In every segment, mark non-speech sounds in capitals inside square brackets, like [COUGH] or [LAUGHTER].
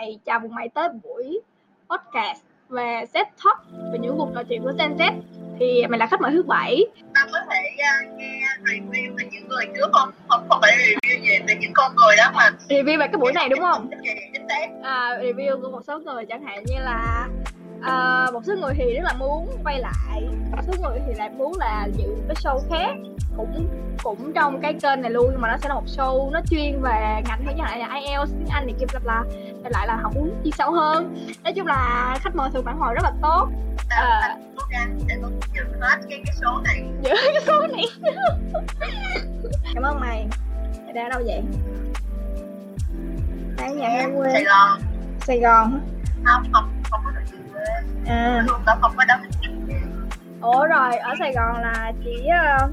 lại chào mừng mày tới buổi podcast về set talk về những cuộc trò chuyện của Gen Z. Thì mày là khách mời thứ bảy. Ta có thể uh, nghe review về những người trước không? Không không phải review về về những con người đó mà. Review về cái buổi này đúng không? À, review của một số người chẳng hạn như là à, một số người thì rất là muốn quay lại một số người thì lại muốn là dự cái show khác. Cũng cũng trong cái kênh này luôn nhưng mà nó sẽ là một show nó chuyên về ngành như là IELTS tiếng Anh này kia bla bla. Lại là họ muốn đi sâu hơn. Nói chung là khách mời thường phản hồi rất là tốt. À. để có giữ hết cái cái số này. [LAUGHS] Giữ cái số này. [LAUGHS] Cảm ơn mày. Mày đang ở đâu vậy? Đang nhà hay quê. Sài Gòn. Sài Gòn không không không à. Đó không có đóng ủa rồi ở Sài Gòn là chỉ ờ,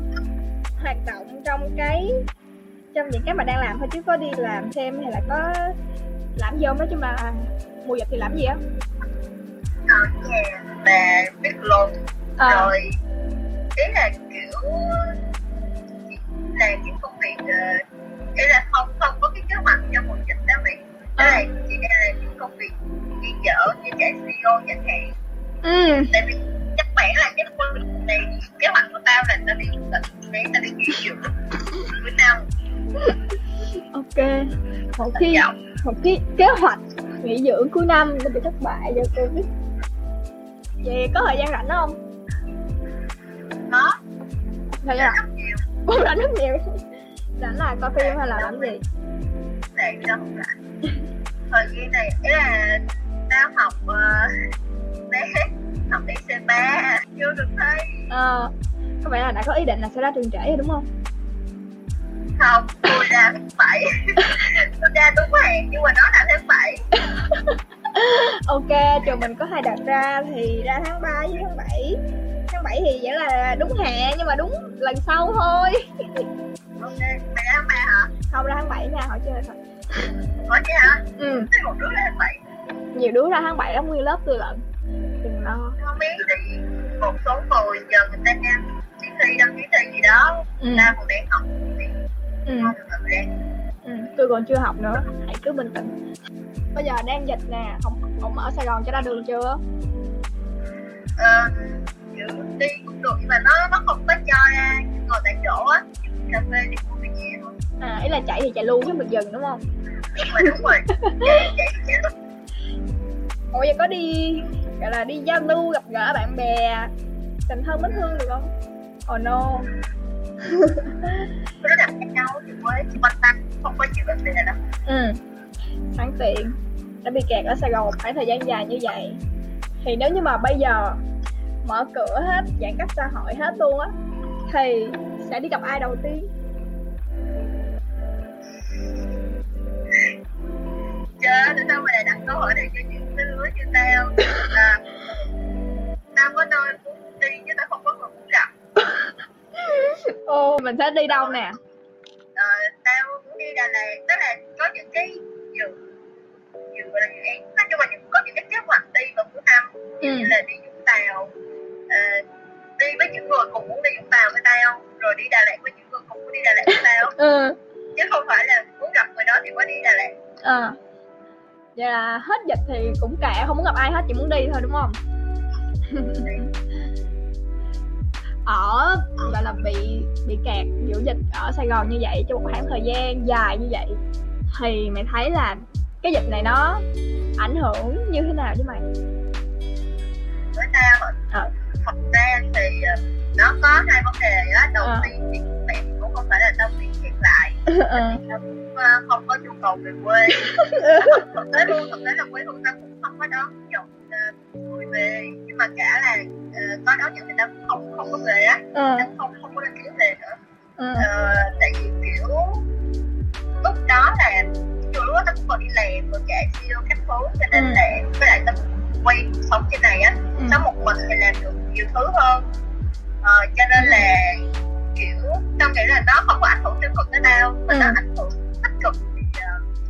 hoạt động trong cái trong những cái mà đang làm thôi chứ có đi làm thêm hay là có làm gì không? Nói chung là mùa dịch thì làm gì á? Ở nhà và viết luôn Ờ. rồi ý là kiểu làm những công việc uh, ý là không không có cái kế hoạch cho mùa dịch đó mày. Đó là là việc chợ như chạy CEO chẳng hạn. Ừ. Tại vì chắc mẹ là cái việc này kế hoạch của tao là tao đi du lịch để tao đi nghỉ dưỡng. Cuối năm ok. Một khi một cái kế hoạch nghỉ dưỡng cuối năm nó bị thất bại do covid. Vậy có thời gian rảnh không? Có. Thời gian rảnh cũng rảnh rất nhiều. Rảnh là coi phim hay là làm gì? Để cho không rảnh thời gian này ý là tao học uh, bé học đi xe ba chưa được thấy ờ có vẻ là đã có ý định là sẽ ra trường trễ rồi đúng không? Không tôi ra tháng bảy. [LAUGHS] Tôi ra đúng hẹn nhưng mà nó là tháng bảy. [LAUGHS] Ok trường mình có hai đợt ra thì ra tháng 3 với tháng 7 tháng 7 thì vẫn là đúng hè nhưng mà đúng lần sau thôi. [LAUGHS] Ok mày ra tháng ba hả? Không ra tháng 7 nha hỏi chơi thôi. Có chứ hả? Ừ. Thế một đứa ra tháng bảy nhiều đứa ra tháng 7 lắm nguyên lớp tôi lận. Đừng lo. Không biết thì một số người giờ người ta đang đi thi đăng ký thi gì đó. Ừ. ta còn đang học. Thì Ừ. không được ừ. tôi còn chưa học nữa. Hãy cứ bình tĩnh. Bây giờ đang dịch nè. Không không ở sài gòn cho ra đường chưa? Ờ, đi cũng được nhưng mà nó nó không có cho ra. Ngồi tại chỗ á cà phê đi mua cái gì à ý là chạy thì chạy luôn chứ mình dừng đúng không? Đúng rồi đúng rồi. [LAUGHS] Chạy chạy chạy. lúc ủa vậy có đi gọi là đi giao lưu gặp gỡ bạn bè tình thân mến thương được không? Oh no. Làm với nhau thì mới quanh tăng không có nhiều vấn đề đâu. Ừ sẵn tiện. Đã bị kẹt ở Sài Gòn một khoảng thời gian dài như vậy. Thì nếu như mà bây giờ mở cửa hết giãn cách xã hội hết luôn á thì sẽ đi gặp ai đầu tiên? Chứ tại sao mày lại đặt câu hỏi này cho những cái đứa như tao. Là tao có nơi muốn đi chứ tao không có người muốn gặp ô mình sẽ đi đâu nè? Ờ, tao muốn đi Đà Lạt tức là có những cái dự dự gọi là dự án nói chung là những có những cái kế hoạch đi vào cuối năm. Ừ. như là đi Vũng Tàu ờ, đi với những người cùng muốn đi Vũng Tàu với tao rồi đi Đà Lạt với những người cùng muốn đi Đà Lạt với tao. [LAUGHS] Ừ. Chứ không phải là muốn gặp người đó thì mới đi Đà Lạt. À. vậy là hết dịch thì cũng kệ không muốn gặp ai hết chỉ muốn đi thôi đúng không [LAUGHS] ở gọi là bị bị kẹt giữa dịch ở Sài Gòn như vậy trong một khoảng thời gian dài như vậy thì mày thấy là cái dịch này nó ảnh hưởng như thế nào với mày với tao Ờ. thật ra thì ờ, nó có hai vấn đề đó đầu Ờ. tiên thì mẹ cũng không phải là tao bị ừ. [LAUGHS] ờ, không có nhu cầu về quê [LAUGHS] thực tế luôn thực tế là quê hương tao cũng không có đón nhận ờ, người về nhưng mà cả là ờ, có đón nhận thì tao cũng không không có về á ừ. tao không không có đăng ký về nữa ừ. Ờ, tại vì kiểu lúc đó là dù lúc đó tao cũng còn đi làm rồi chạy CEO các thứ cho nên Ừ. là với lại tao quay cuộc sống trên này á ừ. sống một mình thì làm được nhiều thứ hơn ờ, cho nên là kiểu tao nghĩ là nó không có ảnh hưởng tiêu cực tới tao mà Ừ. nó ảnh hưởng tích cực thì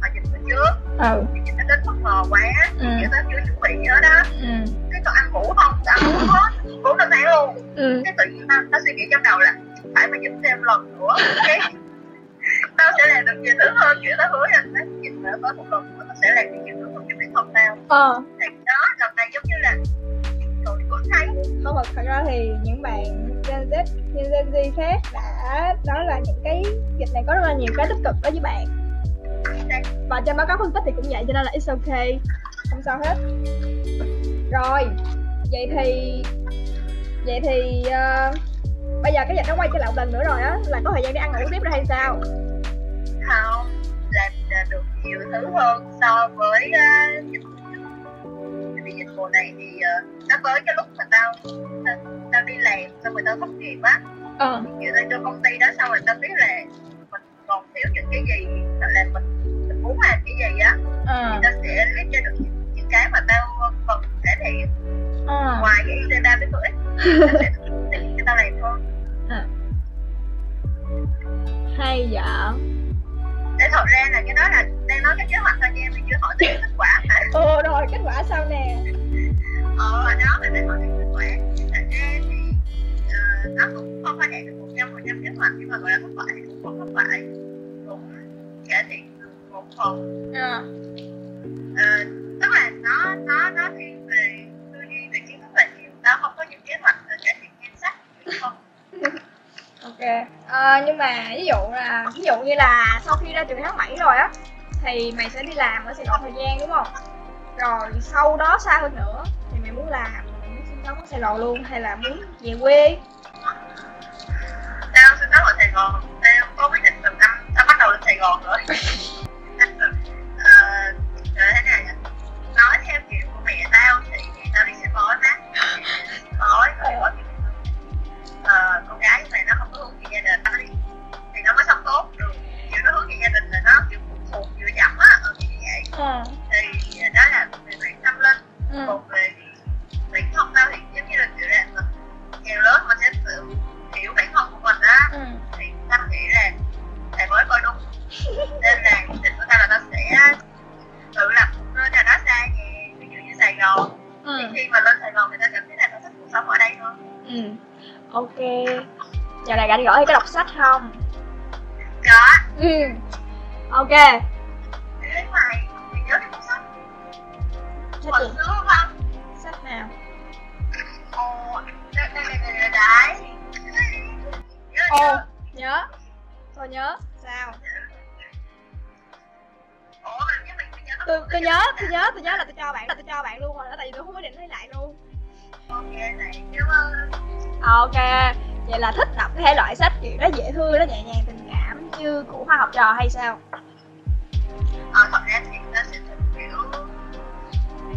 uh, dịch bữa trước ừ. thì dịch nó đến bất ngờ quá Ừ. kiểu tao chưa chuẩn bị gì hết á ừ. cái còn ăn ngủ không ăn ngủ hết ngủ năm tháng luôn ừ. cái tự nhiên tao, tao suy nghĩ trong đầu là phải mà dịch thêm lần nữa cái tao sẽ làm được nhiều thứ hơn kiểu tao hứa anh tao dịch nữa có một lần nữa tao sẽ làm được nhiều thứ hơn cho truyền thông tao ờ thì đó lần này giống như là có không thật ra thì những bạn Gen Z như Gen Z khác đã nói là những cái dịch này có rất là nhiều cái tích cực đối với bạn. Và trên báo cáo phân tích thì cũng vậy cho nên là it's okay. Không sao hết. Rồi vậy thì vậy thì uh, bây giờ cái dịch nó quay trở lại một lần nữa rồi á là có thời gian đi ăn ngủ tiếp rồi hay sao? Không làm được nhiều thứ hơn so với uh, dịch mùa này thì uh, nó tới cái lúc mà tao tao, tao đi làm xong rồi tao thất nghiệp á. Ờ. Kiểu lên cho công ty đó xong rồi tao biết là mình còn thiếu những cái gì là mình mình muốn làm cái gì á. Ờ. Thì tao sẽ list ra được những, những cái mà tao cần thể hiện ờ. Ngoài cái agenda với tuổi tao sẽ [LAUGHS] tìm cho tao làm thôi. Hay dạ để thật ra là cái đó là đang nói cái kế hoạch thôi nha mình chưa hỏi tới kết quả mà ờ rồi kết quả sao nè ờ đó mình đang hỏi tới kết quả thật ra thì uh, nó cũng không phải đạt được một trăm phần trăm kế hoạch nhưng mà gọi là thất bại cũng không thất bại. Cũng cải thiện được một phần. Ờ Ờ, tức là nó nó nó thiên về tư duy về kiến thức là nhiều. Tao không có những kế hoạch cải thiện nhan sắc không? [LAUGHS] Ok. Ờ, nhưng mà ví dụ là ví dụ như là sau khi ra trường tháng 7 rồi á thì mày sẽ đi làm ở Sài Gòn thời gian đúng không rồi sau đó xa hơn nữa? Thì mày muốn làm muốn sinh sống ở Sài Gòn luôn hay là muốn về quê? Tao sinh sống ở Sài Gòn tao có quyết định từ năm tao bắt đầu lên Sài Gòn rồi [LAUGHS] ok. Giờ này rỗi hay có đọc sách không? Có. Ừ. Ok. Thế mày nhớ cuốn sách. Sách gì? không sách nào? Ồ đây đây đây đây đấy nhớ ồ chưa? nhớ. Tôi nhớ. Sao? Ủa mà nhớ mình phải nhớ tôi tôi nhớ tôi nhớ tôi nhớ là tôi cho bạn là tôi cho bạn luôn rồi đó tại vì tôi không có định lấy lại luôn. Ok này cảm ơn ok vậy là thích đọc cái thể loại sách kiểu nó dễ thương nó nhẹ nhàng tình cảm như của hoa học trò hay sao? Ờ thật ra thì nó sẽ thích kiểu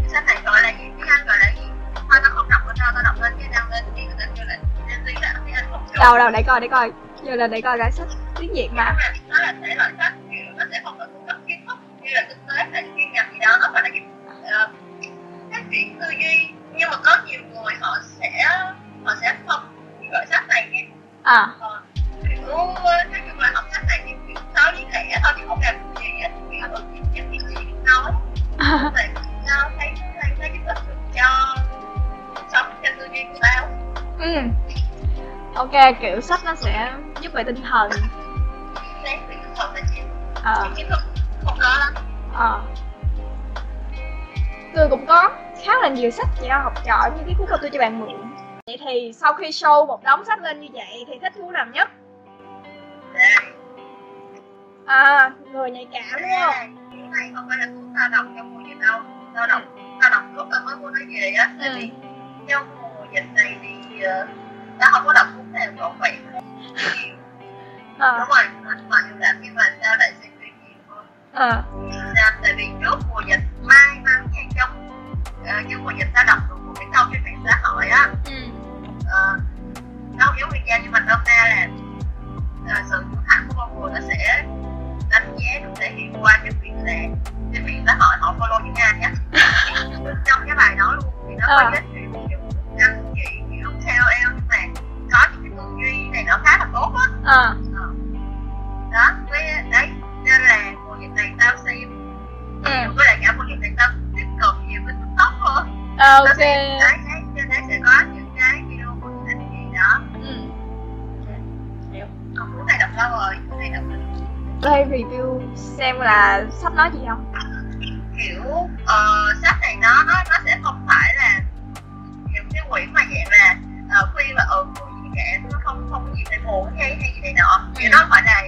cái sách này gọi là gì? Tiếng anh gọi là gì? Thôi tao không đọc nữa đâu tao đọc lên cái đăng lên cái người ta kêu là trên tiếng là tiếng anh không đâu đâu để coi để coi. Giờ là để coi cái sách tiếng việt mà. Nó là thể loại sách kiểu nó sẽ không có cung cấp kiến thức như là kinh tế hay chuyên ngành gì đó nó phải là kiểu uh, phát triển tư duy. Nhưng mà có nhiều người họ sẽ họ sẽ không à Ờ, kiểu nói chung là học sách này thì kiểu nói với lẽ thôi chứ không làm được gì hết kiểu ừ, những cái gì nói về tao thấy thấy thấy giúp ích được cho sống cho tư duy của tao ừ ok kiểu sách nó sẽ giúp về tinh thần. Đấy tinh thần là chị ờ. Những kiến thức không có lắm ờ. Tôi cũng có khá là nhiều sách về học trò như cái cuốn mà tôi cho bạn mượn vậy thì sau khi show một đống sách lên như vậy thì thích thú nào nhất à người nhạy cảm đúng không cái này không phải là cuốn tao đọc trong mùa dịch đâu tao đọc tao đọc lúc tao mới mua nó về á tại Ừ. vì trong mùa dịch này thì đã không có đọc cuốn nào có vậy à. đúng rồi mà dù làm nhưng mà sao lại xem phim nhiều hơn à. Tại vì trước mùa dịch may mắn hay trong ờ, uh, trước mùa dịch ta đọc nó không giống việt nam nhưng mà nôm na là còn cuốn này đọc lâu rồi cuốn này đọc đây review xem là sách nói gì không? Kiểu uh, sách này nó nó nó sẽ không phải là những cái quyển mà dạng là uh, ờ, khuyên là ừ người gì cả nó không không gì về buồn hay hay gì này nọ. Thì nó ừ. phải là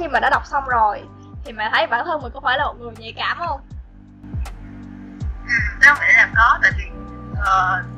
khi mà đã đọc xong rồi thì mà thấy bản thân mình có phải là một người nhạy cảm không? Ừ, nó nghĩ là có tại vì uh,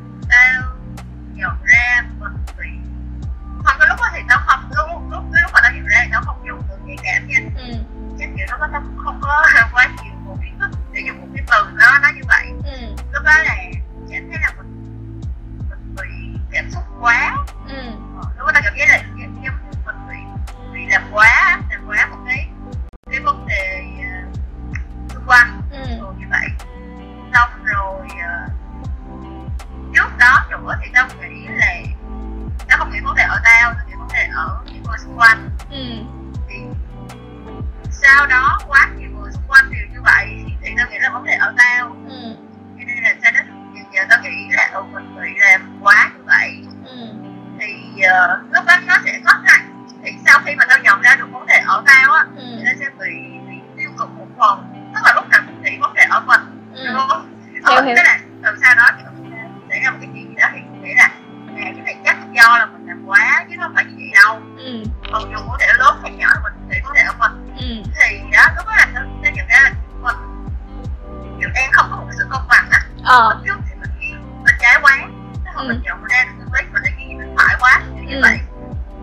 quá như ừ. vậy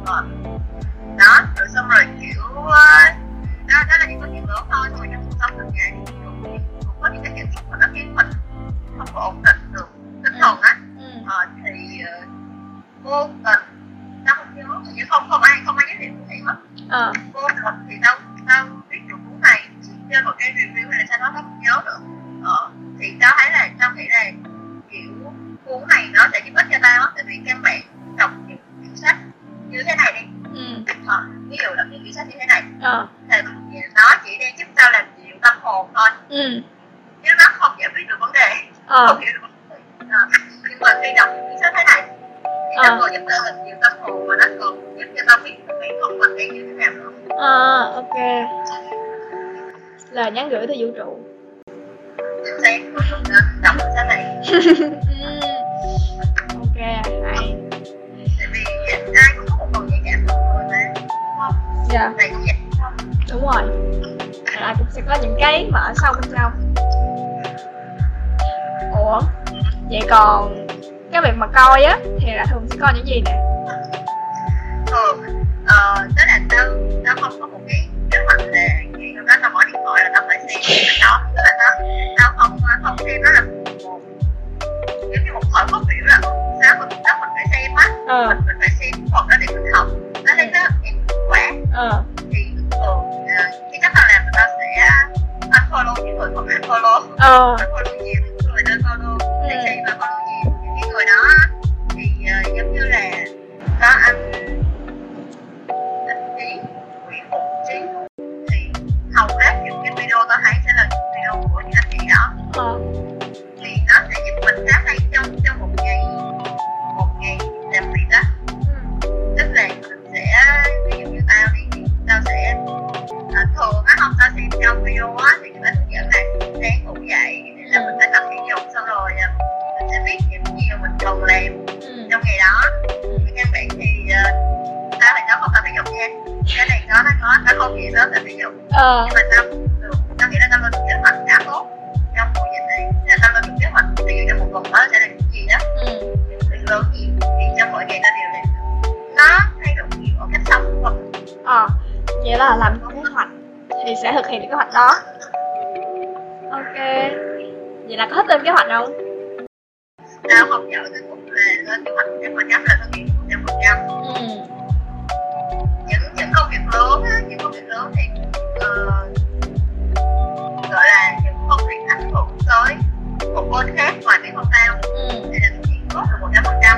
ờ. đó rồi xong rồi kiểu ờ, đó, đó là những cái chuyện lớn thôi rồi trong cuộc sống thường ngày thì cũng, có những cái chuyện mà nó khiến mình không có ổn định được tinh ừ. thần á ừ. ờ, thì uh, vô tình nó không nhớ nhưng không không ai không ai nhắc đến cụ thể hết. Ờ. sẽ này ok tại vì ai cũng có một phần nhạy cảm dạ. Đúng rồi. Ai cũng sẽ có những cái mà ở sau bên trong ủa vậy còn cái việc mà coi á thì là thường sẽ coi những gì nè? Thường ờ, ờ uh, tức là tao tao không có một cái kế hoạch là khi hôm đó tao mở điện thoại là tao phải xem cái đó tức là tao phần phim nó là một giống như một phần có kiểu là sáng mình đó mình phải xem á ờ. mình mình phải xem phần đó để mình học nó lên đó em khỏe ờ. thì ờ, thường khi các bạn làm người ta sẽ ăn unfollow những người không ăn unfollow ờ. unfollow nhiều những người nên follow ừ. để xem mà follow nhiều những người đó thì uh, giống như là có anh tao không? Giỏi cái cuộc là lên kế hoạch trăm phần trăm là thực hiện trăm phần trăm. Những những công việc lớn á, những công việc lớn thì uh, gọi là những công việc ảnh hưởng tới một bên khác ngoài cái con tao. Ừ. thì là thực hiện tốt được một trăm phần trăm.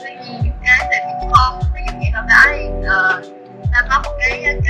Tuy nhiên những cái về viễn thông ví dụ như đó thì uh, tao có một cái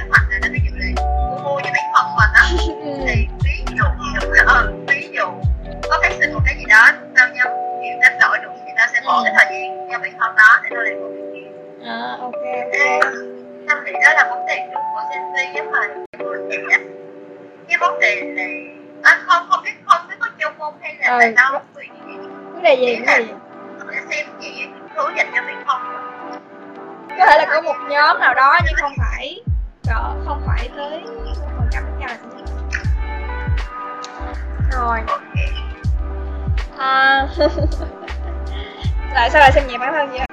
[LAUGHS] à, sao lại xem nhẹ bản thân vậy?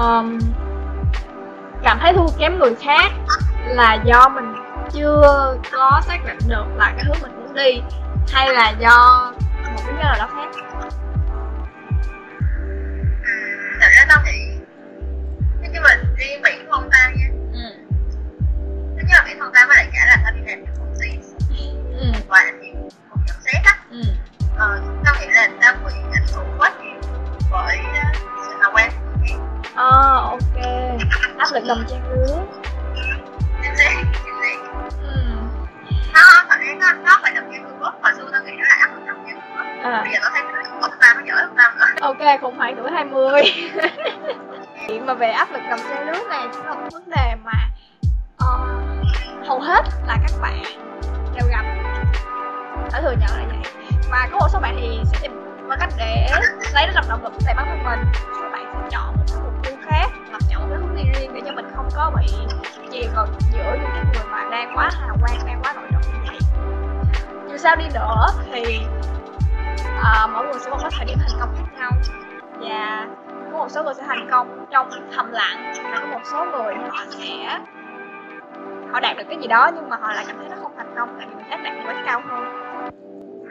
Um, cảm thấy thua kém người khác là do mình chưa có xác định được là cái hướng mình muốn đi hay là do một lý do nào đó khác thật ra tao nghĩ nếu như mà riêng bản thân tao nha ừ. nhất là bản thân tao với lại cả là tao đi làm trong công ty Ừ. và thì một nhận xét á Ừ. ờ, tao nghĩ là tao bị ảnh hưởng quá nhiều bởi uh, Ờ, ok. Áp lực đồng trang lứa chính ừ. nó thật ra nó nó phải đồng trang lứa hồi xưa tao nghĩ nó là áp lực đồng trang lứa à. bây giờ tao thấy nó tao nó giỏi hơn tao nữa ok khủng hoảng tuổi 20 chuyện [LAUGHS] mà về áp lực đồng trang lứa này cũng là một vấn đề mà ờ, hầu hết là các bạn đều gặp. Phải thừa nhận là vậy. Và có một số bạn thì sẽ tìm một cách để lấy nó làm động lực để bản thân mình. Số bạn sẽ chọn một không có bị chì vào giữa những cái người mà đang quá hào quang đang quá nổi trội như vậy? Dù sao đi nữa thì uh, mỗi người sẽ có một thời điểm thành công khác nhau. Và có một số người sẽ thành công trong thầm lặng và có một số người họ sẽ họ đạt được cái gì đó nhưng mà họ lại cảm thấy nó không thành công tại vì người khác đạt được cái cao hơn.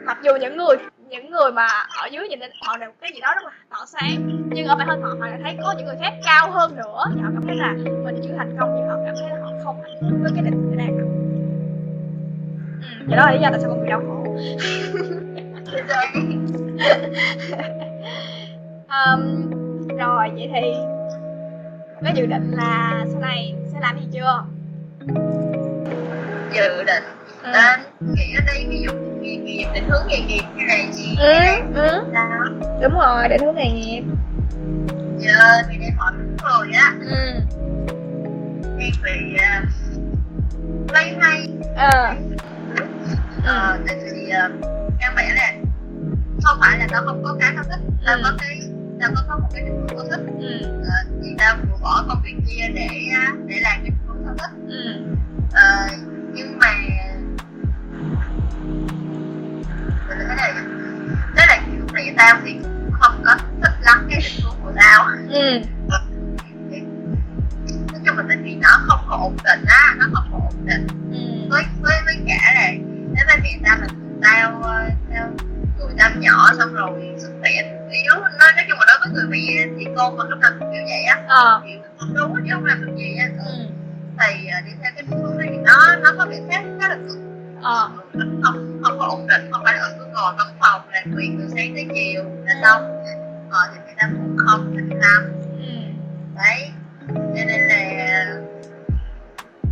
Mặc dù những người những người mà ở dưới nhìn lên họ đều cái gì đó rất là tỏ sáng nhưng ở bản thân họ họ lại thấy có những người khác cao hơn nữa. Và họ cảm thấy là mình chưa thành công nhưng họ cảm thấy là họ không hạnh phúc với cái định đang được ừ, vậy đó là lý do tại sao con người đau khổ. [LAUGHS] Um, rồi vậy thì có dự định là sau này sẽ làm gì chưa? Dự định ừ. nên nghĩ ở đây ví dụ nghề nghiệp định hướng nghề nghiệp hay là gì ừ, ừ. sao đúng rồi định hướng nghề nghiệp giờ thì để hỏi đúng rồi á ừ. em bị uh, lấy hay ờ ờ tại vì uh, căn bản là không phải là tao không có cái tao thích tao Ừ. có cái tao có, có một cái định hướng tao thích ừ. ờ, thì tao vừa bỏ công việc kia để uh, để làm cái định hướng tao thích ừ. ờ, nhưng mà Mình nói là kiểu vì tao thì cũng không có thích lắm cái định hướng của tao. Ừ. nói chung là tại vì nó không có ổn định á nó không có ổn định. Ừ. với với với cả là nếu mà hiện tại là tao ờ, tao tuổi tao nhỏ xong rồi xuất hiện kiểu nói nói chung là đối với người mẹ thì con mình lúc nào cũng kiểu vậy á. Ờ. Kiểu con đúng chứ không làm được gì á. Ừ. thì à, đi theo cái phương này nó nó có vẻ khá khá là cực. Ờ. Không không có ổn định không ngồi văn phòng làm việc từ sáng tới chiều là xong ờ thì người ta cũng không thích lắm ừ. đấy. Cho nên là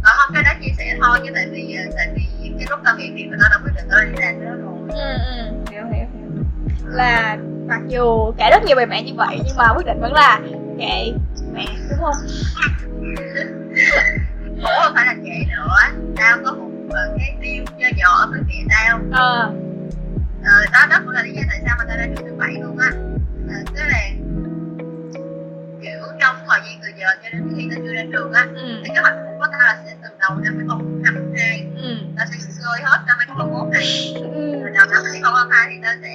ờ, không cái đó chia sẻ thôi chứ tại vì ờ, tại vì cái lúc tao nghỉ việc tao đã quyết định tao đi làm nữa rồi. Ừ ừ. Hiểu hiểu hiểu. Là mặc dù kể rất nhiều về mẹ như vậy nhưng mà quyết định vẫn là kệ mẹ đúng không? [LAUGHS] Cũng không phải là vậy nữa. Tao có một ờ, cái điều nho nhỏ với mẹ tao. Ờ ờ, đó đó cũng là lý do tại sao mà tao ra trường thứ bảy luôn á. Ờ, tức là kiểu trong thời gian từ giờ cho đến khi tao chưa ra trường á ừ. thì kế hoạch của tao là sẽ từ đầu năm 2022 ừ. tao sẽ chơi hết năm 2021 này. Ừ. Rồi đầu năm 2022 thì tao sẽ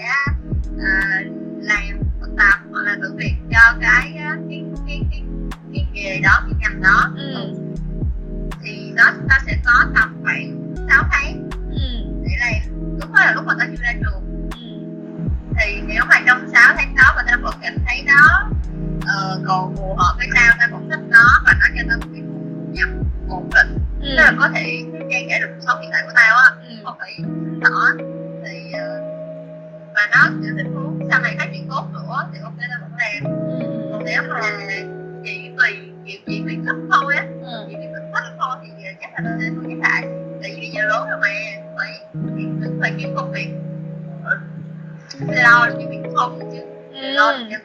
lo được những việc không chứ. Lo ừ. Được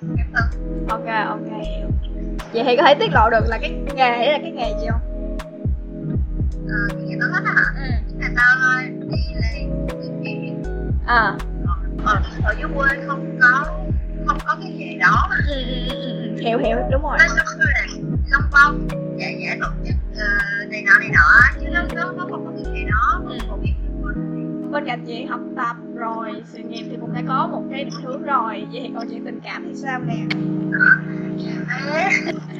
những cái thân ok ok hiểu. Vậy thì có thể tiết lộ được là cái nghề đấy là cái nghề gì không? Ờ thì nó hết hả? Ừ. Là tao ờ, đi làm thiện à. Ở ở dưới quê không có không có cái nghề đó. Ừ, ừ, hiểu hiểu đúng rồi. Nó giống như là long bông dạ dạ tổ chức ờ, này nọ này nọ. Chứ nó nó không có cái nghề đó. Ừ. bên cạnh chuyện học tập rồi sự nghiệp thì cũng đã có một cái định hướng rồi. Vậy thì còn chuyện tình cảm thì sao nè?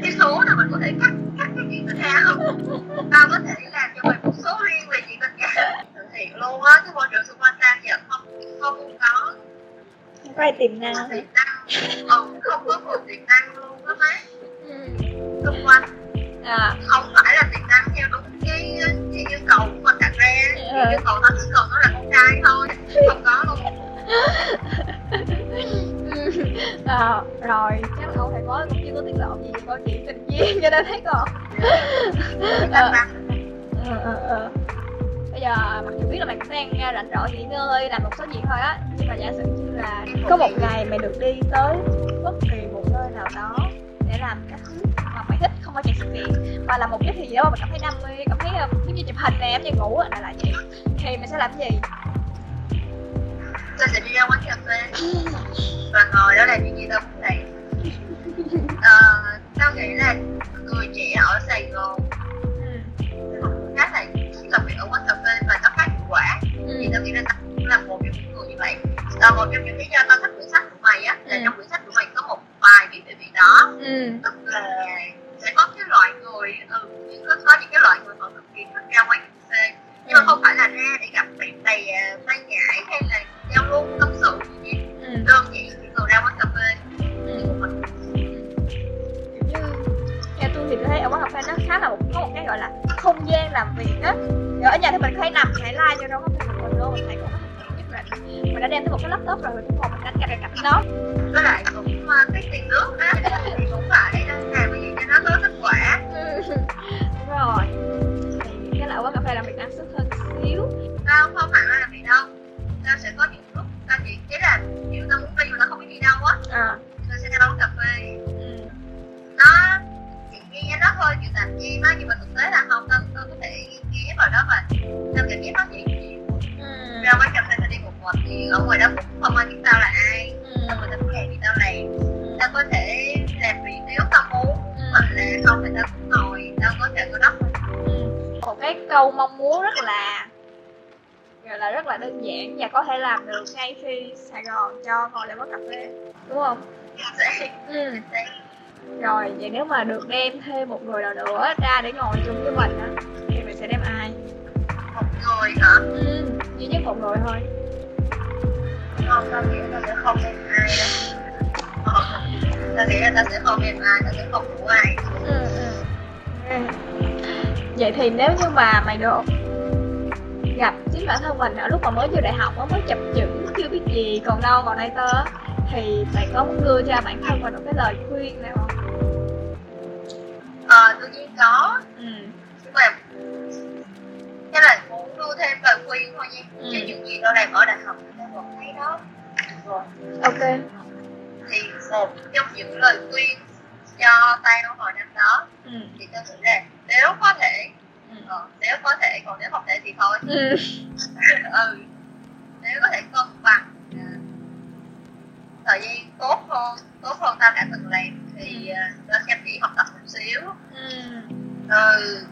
Cái số là mình có thể cắt cắt cái chuyện tình cảm không? Tao có thể làm cho mình một số riêng về chuyện tình cảm. Thực hiện luôn á cái môi trường xung quanh tao giờ không không có không có ai tiềm năng. tiềm năng. Ừ, không có người tiềm năng luôn á má. Ừ. xung quanh. À. Không phải là tiềm năng câu chuyện tình duyên cho nên thấy còn. Mặt ờ, ờ, ờ. bây giờ mặc dù biết là mày cũng đang rảnh rỗi nghỉ ngơi làm một số việc thôi á nhưng mà giả sử như là có một ngày mày được đi tới bất kỳ một nơi nào đó để làm cái thứ mà mày thích không phải chuyện sự kiện mà là một cái gì đó mà mày cảm thấy đam mê cảm thấy ờ, giống như chụp hình nè giống như ngủ á, là là vậy. Thì mày sẽ làm cái gì? Tôi sẽ đi ra quán cà phê. Và ngồi đó làm những gì tao muốn làm ờ, tao nghĩ là người trẻ ở Sài Gòn ừ. khá là làm việc ở quán cà phê và khá hiệu quả Ừ. thì tao nghĩ là tao cũng là một trong những người như vậy ờ, một trong những lý do tao thích quyển sách của mày á là Ừ. trong quyển sách của mày có một bài viết về việc đó ừ Quán cà phê tao đi một mình thì ở ngoài đó cũng không ai biết tao là ai Ừ. xong rồi tao muốn làm gì tao làm tao có thể làm việc nếu tao muốn Ừ. hoặc là không thì tao cũng ngồi tao có thể có đất Ừ. một cái câu mong muốn rất là gọi là rất là đơn giản và có thể làm được ngay khi Sài Gòn cho ngồi lại quán cà phê đúng không? sẽ Ừ. sẽ Rồi vậy nếu mà được đem thêm một người nào nữa ra để ngồi chung với mình á thì mình sẽ đem ai? một người hả Ừ. duy nhất một người thôi. không tao nghĩ tao sẽ không làm ai đâu ta nghĩ là ta sẽ không em ai ta sẽ không phụ ai. Ừ, ừ. Vậy thì nếu như mà mày được gặp chính bản thân mình ở lúc mà mới vô đại học á, mới chập chững chưa biết gì còn đâu còn đây á, thì mày có muốn đưa cho bản thân mình một cái lời khuyên nào không? Ờ tự nhiên có. Ừ nha Ừ. cho những gì tôi làm ở đại học tôi vẫn thấy đó. Rồi. Ok. Thì một trong những lời khuyên cho tao hồi năm đó ừ. thì tôi nghĩ là nếu có thể ừ. ờ, nếu có thể còn nếu không thể thì thôi. Ừ. [LAUGHS] Ừ. Nếu có thể cân bằng à, thời gian tốt hơn tốt hơn tao đã từng làm thì à, nên chăm chỉ học tập một xíu. Ừ. Ừ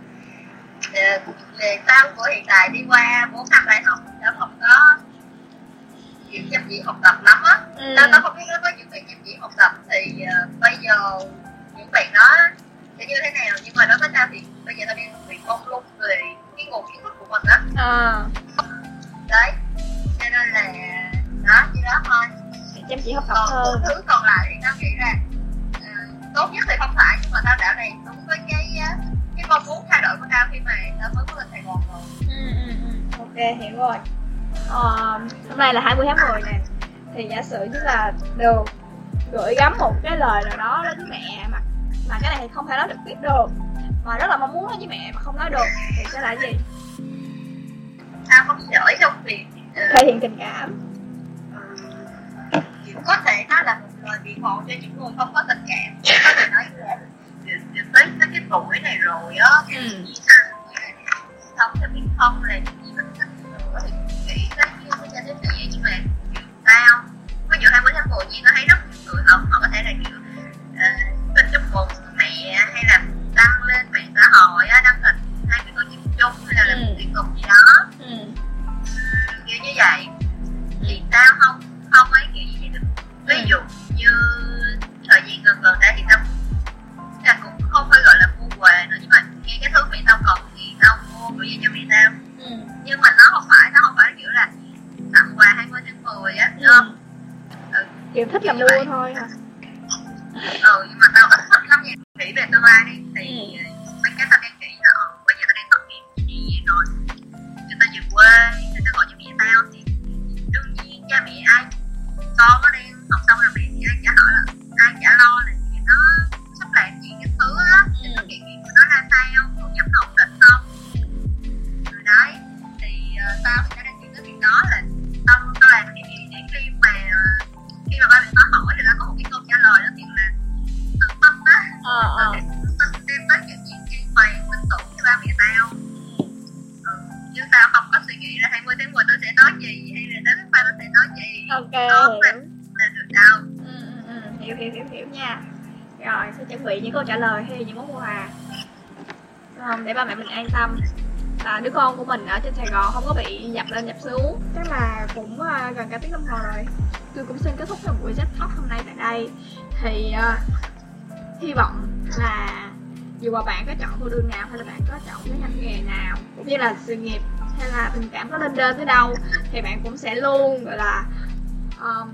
về, về tao của hiện tại đi qua bốn năm đại học tao không có chịu chăm chỉ học tập lắm á. Ừ. Tao tao không biết nó có những bạn chăm chỉ học tập thì à, bây giờ những bạn đó sẽ như thế nào nhưng mà đối với tao thì bây giờ tao đang bị mông lung về cái nguồn kiến thức của mình á. À đấy cho nên là đó như đó thôi. Chăm chỉ học tập còn hơn. thứ còn lại thì tao nghĩ là ờ, tốt nhất thì không phải nhưng mà tao đã làm đúng mong muốn thay đổi của tao khi mà tao mới có lên Sài Gòn rồi. Ừ ừ ừ. Ok hiểu rồi. Ờ, hôm nay là 20 tháng 10 nè. Thì giả sử như là được gửi gắm một cái lời nào đó đến mẹ mà mà cái này thì không thể nói trực tiếp được. Mà rất là mong muốn nói với mẹ mà không nói được thì sẽ là gì? Tao không giỏi trong việc ờ, thể hiện tình cảm. có thể nó là một lời biện hộ cho những người không có tình cảm có thể nói là tới tới cái tuổi này rồi á. Thì Ừ. nghĩ sao sống cho biết không là gì mình thích có thể nghĩ tới như cái đình như vậy. Nhưng mà tao ví dụ 20 tháng 10 nhiên có thấy rất nhiều người họ họ có thể là kiểu uh, tin chúc mừng mẹ hay là đăng lên mạng xã hội á đăng hình hai cái câu chuyện chung hay là làm Ừ. tiệc tùng gì ờ ờ. Tin đem tới những gì an toàn tin tưởng cho ba mẹ tao. Ừ. chứ tao không có suy nghĩ là 20 tháng 10 tôi sẽ nói gì hay là đến tháng 3 tôi sẽ nói gì ok Đó, hiểu. là được đâu. Ừ, ừ, ừ. hiểu hiểu hiểu hiểu nha. Rồi sẽ chuẩn bị những câu trả lời hay những món quà. Đúng không? Để ba mẹ mình an tâm. Là đứa con của mình ở trên Sài Gòn không có bị nhập lên nhập xuống. Chắc là cũng à, gần cả tiếng đồng hồ rồi. Tôi cũng xin kết thúc cái buổi chat talk hôm nay tại đây. Thì à, hy vọng là dù mà bạn có chọn con đường nào hay là bạn có chọn cái ngành nghề nào cũng như là sự nghiệp hay là tình cảm có lên đơn tới đâu thì bạn cũng sẽ luôn gọi là um,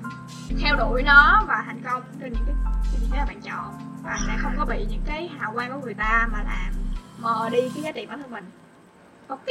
theo đuổi nó và thành công trên những cái những cái mà bạn chọn. Và sẽ không có bị những cái hào quang của người ta mà làm mờ đi cái giá trị bản thân mình. Ok.